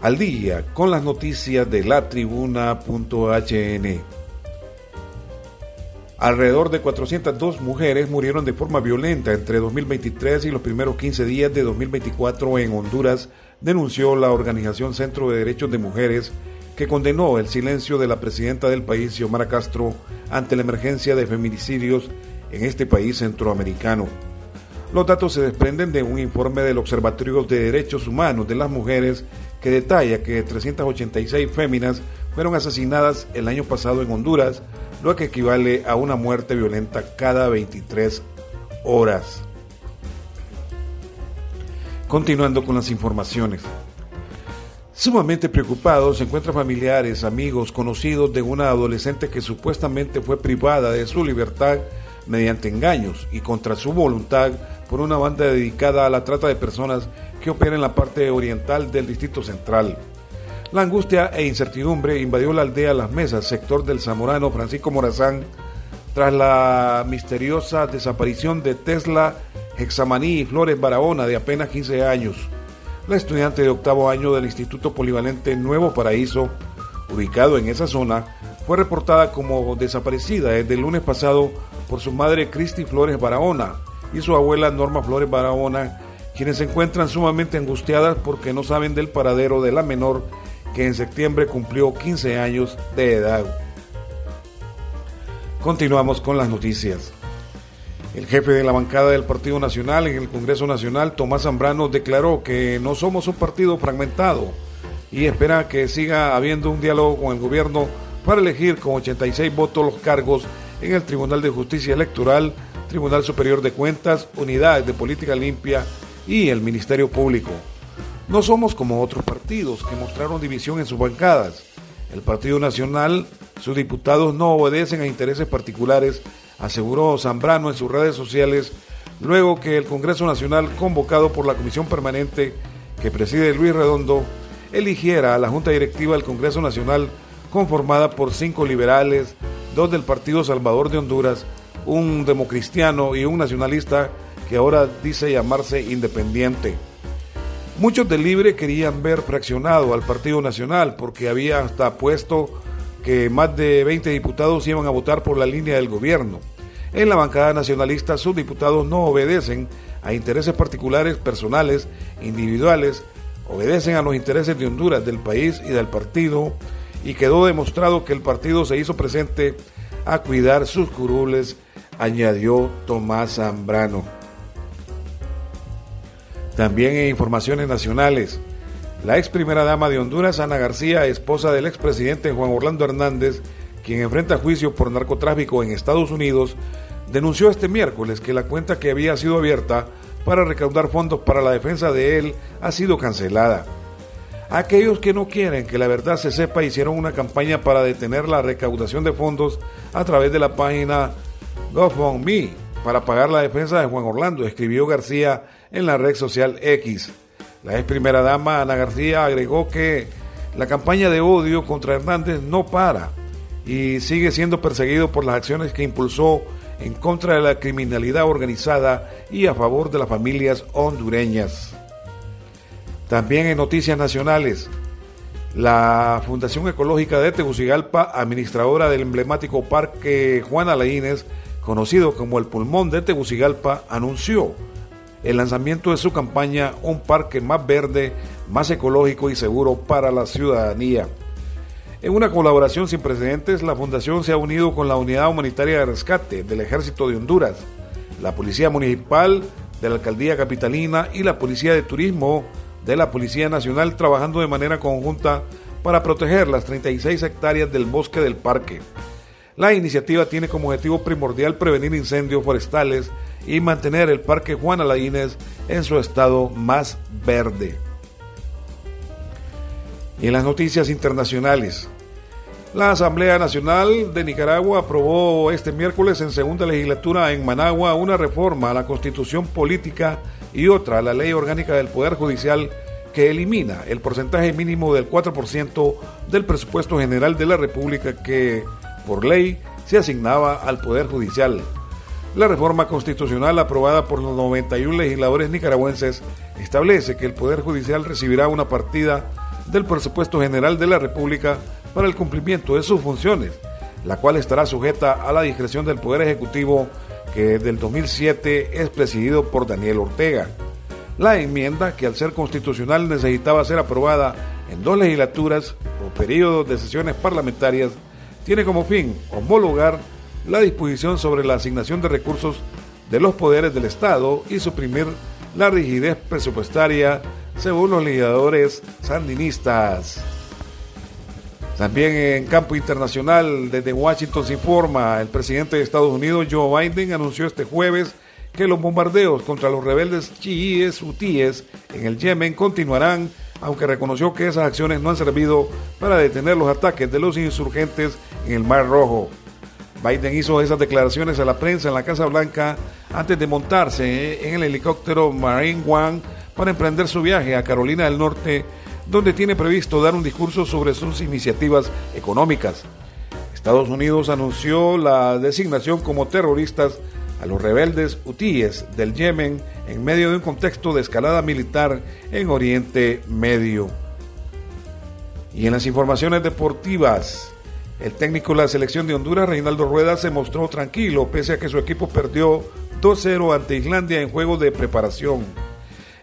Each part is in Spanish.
Al día con las noticias de la tribuna.hn. Alrededor de 402 mujeres murieron de forma violenta entre 2023 y los primeros 15 días de 2024 en Honduras, denunció la organización Centro de Derechos de Mujeres, que condenó el silencio de la presidenta del país, Xiomara Castro, ante la emergencia de feminicidios en este país centroamericano. Los datos se desprenden de un informe del Observatorio de Derechos Humanos de las Mujeres que detalla que 386 féminas fueron asesinadas el año pasado en Honduras, lo que equivale a una muerte violenta cada 23 horas. Continuando con las informaciones. Sumamente preocupados se encuentran familiares, amigos, conocidos de una adolescente que supuestamente fue privada de su libertad mediante engaños y contra su voluntad por una banda dedicada a la trata de personas que opera en la parte oriental del Distrito Central. La angustia e incertidumbre invadió la aldea Las Mesas, sector del zamorano Francisco Morazán, tras la misteriosa desaparición de Tesla Hexamaní Flores Barahona, de apenas 15 años. La estudiante de octavo año del Instituto Polivalente Nuevo Paraíso, ubicado en esa zona, fue reportada como desaparecida desde el lunes pasado por su madre Cristi Flores Barahona y su abuela Norma Flores Barahona, quienes se encuentran sumamente angustiadas porque no saben del paradero de la menor que en septiembre cumplió 15 años de edad. Continuamos con las noticias. El jefe de la bancada del Partido Nacional en el Congreso Nacional, Tomás Zambrano, declaró que no somos un partido fragmentado y espera que siga habiendo un diálogo con el gobierno para elegir con 86 votos los cargos en el Tribunal de Justicia Electoral, Tribunal Superior de Cuentas, Unidades de Política Limpia y el Ministerio Público. No somos como otros partidos que mostraron división en sus bancadas. El Partido Nacional, sus diputados no obedecen a intereses particulares, aseguró Zambrano en sus redes sociales, luego que el Congreso Nacional, convocado por la Comisión Permanente que preside Luis Redondo, eligiera a la Junta Directiva del Congreso Nacional conformada por cinco liberales, dos del Partido Salvador de Honduras, un democristiano y un nacionalista que ahora dice llamarse independiente. Muchos del Libre querían ver fraccionado al Partido Nacional porque había hasta puesto que más de 20 diputados iban a votar por la línea del gobierno. En la bancada nacionalista sus diputados no obedecen a intereses particulares, personales, individuales, obedecen a los intereses de Honduras, del país y del partido, y quedó demostrado que el partido se hizo presente a cuidar sus curules, añadió Tomás Zambrano. También en informaciones nacionales, la ex primera dama de Honduras, Ana García, esposa del expresidente Juan Orlando Hernández, quien enfrenta juicio por narcotráfico en Estados Unidos, denunció este miércoles que la cuenta que había sido abierta para recaudar fondos para la defensa de él ha sido cancelada. Aquellos que no quieren que la verdad se sepa hicieron una campaña para detener la recaudación de fondos a través de la página GoFundMe para pagar la defensa de Juan Orlando, escribió García en la red social X. La ex primera dama Ana García agregó que la campaña de odio contra Hernández no para y sigue siendo perseguido por las acciones que impulsó en contra de la criminalidad organizada y a favor de las familias hondureñas. También en noticias nacionales, la Fundación Ecológica de Tegucigalpa, administradora del emblemático Parque Juana Laínez, conocido como el Pulmón de Tegucigalpa, anunció el lanzamiento de su campaña Un parque más verde, más ecológico y seguro para la ciudadanía. En una colaboración sin precedentes, la Fundación se ha unido con la Unidad Humanitaria de Rescate del Ejército de Honduras, la Policía Municipal de la Alcaldía Capitalina y la Policía de Turismo de la Policía Nacional trabajando de manera conjunta para proteger las 36 hectáreas del bosque del parque. La iniciativa tiene como objetivo primordial prevenir incendios forestales y mantener el Parque Juan Alaínez en su estado más verde. Y en las noticias internacionales, la Asamblea Nacional de Nicaragua aprobó este miércoles en segunda legislatura en Managua una reforma a la constitución política y otra a la ley orgánica del Poder Judicial que elimina el porcentaje mínimo del 4% del presupuesto general de la República que, por ley, se asignaba al Poder Judicial. La reforma constitucional aprobada por los 91 legisladores nicaragüenses establece que el Poder Judicial recibirá una partida del presupuesto general de la República para el cumplimiento de sus funciones, la cual estará sujeta a la discreción del Poder Ejecutivo que desde el 2007 es presidido por Daniel Ortega. La enmienda, que al ser constitucional necesitaba ser aprobada en dos legislaturas o periodos de sesiones parlamentarias, tiene como fin homologar la disposición sobre la asignación de recursos de los poderes del Estado y suprimir la rigidez presupuestaria según los legisladores sandinistas. También en campo internacional, desde Washington se informa, el presidente de Estados Unidos, Joe Biden, anunció este jueves que los bombardeos contra los rebeldes chiíes hutíes en el Yemen continuarán, aunque reconoció que esas acciones no han servido para detener los ataques de los insurgentes en el Mar Rojo. Biden hizo esas declaraciones a la prensa en la Casa Blanca antes de montarse en el helicóptero Marine One para emprender su viaje a Carolina del Norte, donde tiene previsto dar un discurso sobre sus iniciativas económicas. Estados Unidos anunció la designación como terroristas a los rebeldes hutíes del Yemen en medio de un contexto de escalada militar en Oriente Medio. Y en las informaciones deportivas, el técnico de la selección de Honduras, Reinaldo Rueda, se mostró tranquilo pese a que su equipo perdió 2-0 ante Islandia en juego de preparación.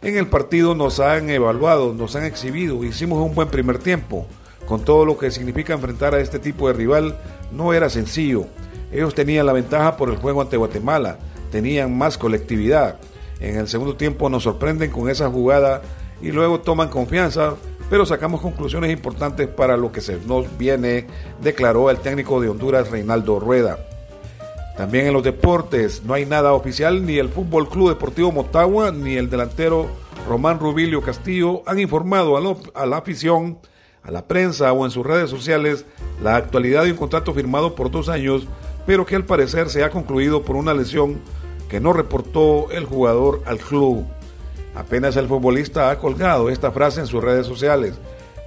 En el partido nos han evaluado, nos han exhibido, hicimos un buen primer tiempo. Con todo lo que significa enfrentar a este tipo de rival, no era sencillo. Ellos tenían la ventaja por el juego ante Guatemala, tenían más colectividad. En el segundo tiempo nos sorprenden con esa jugada y luego toman confianza, pero sacamos conclusiones importantes para lo que se nos viene, declaró el técnico de Honduras Reinaldo Rueda. También en los deportes no hay nada oficial, ni el Fútbol Club Deportivo Motagua ni el delantero Román Rubilio Castillo han informado a, la afición, a la prensa o en sus redes sociales la actualidad de un contrato firmado por dos años, pero que al parecer se ha concluido por una lesión que no reportó el jugador al club. Apenas el futbolista ha colgado esta frase en sus redes sociales.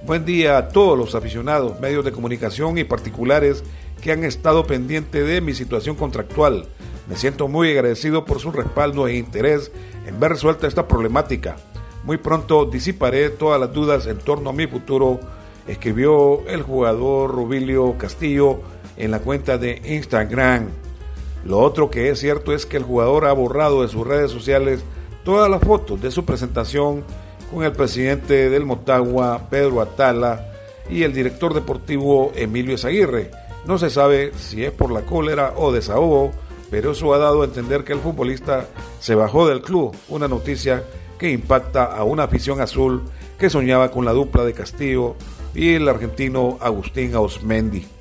Buen día a todos los aficionados, medios de comunicación y particulares que han estado pendientes de mi situación contractual. Me siento muy agradecido por su respaldo e interés en ver resuelta esta problemática. Muy pronto disiparé todas las dudas en torno a mi futuro, escribió el jugador Rubilio Castillo en la cuenta de Instagram. Lo otro que es cierto es que el jugador ha borrado de sus redes sociales todas las fotos de su presentación con el presidente del Motagua, Pedro Atala, y el director deportivo Emilio Esaguirre. No se sabe si es por la cólera o desahogo, pero eso ha dado a entender que el futbolista se bajó del club, una noticia que impacta a una afición azul que soñaba con la dupla de Castillo y el argentino Agustín Ausmendi.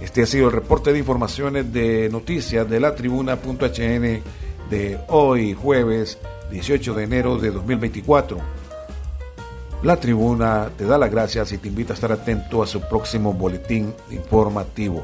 Este ha sido el reporte de informaciones de noticias de la tribuna.hn de hoy, jueves 18 de enero de 2024. La tribuna te da las gracias y te invita a estar atento a su próximo boletín informativo.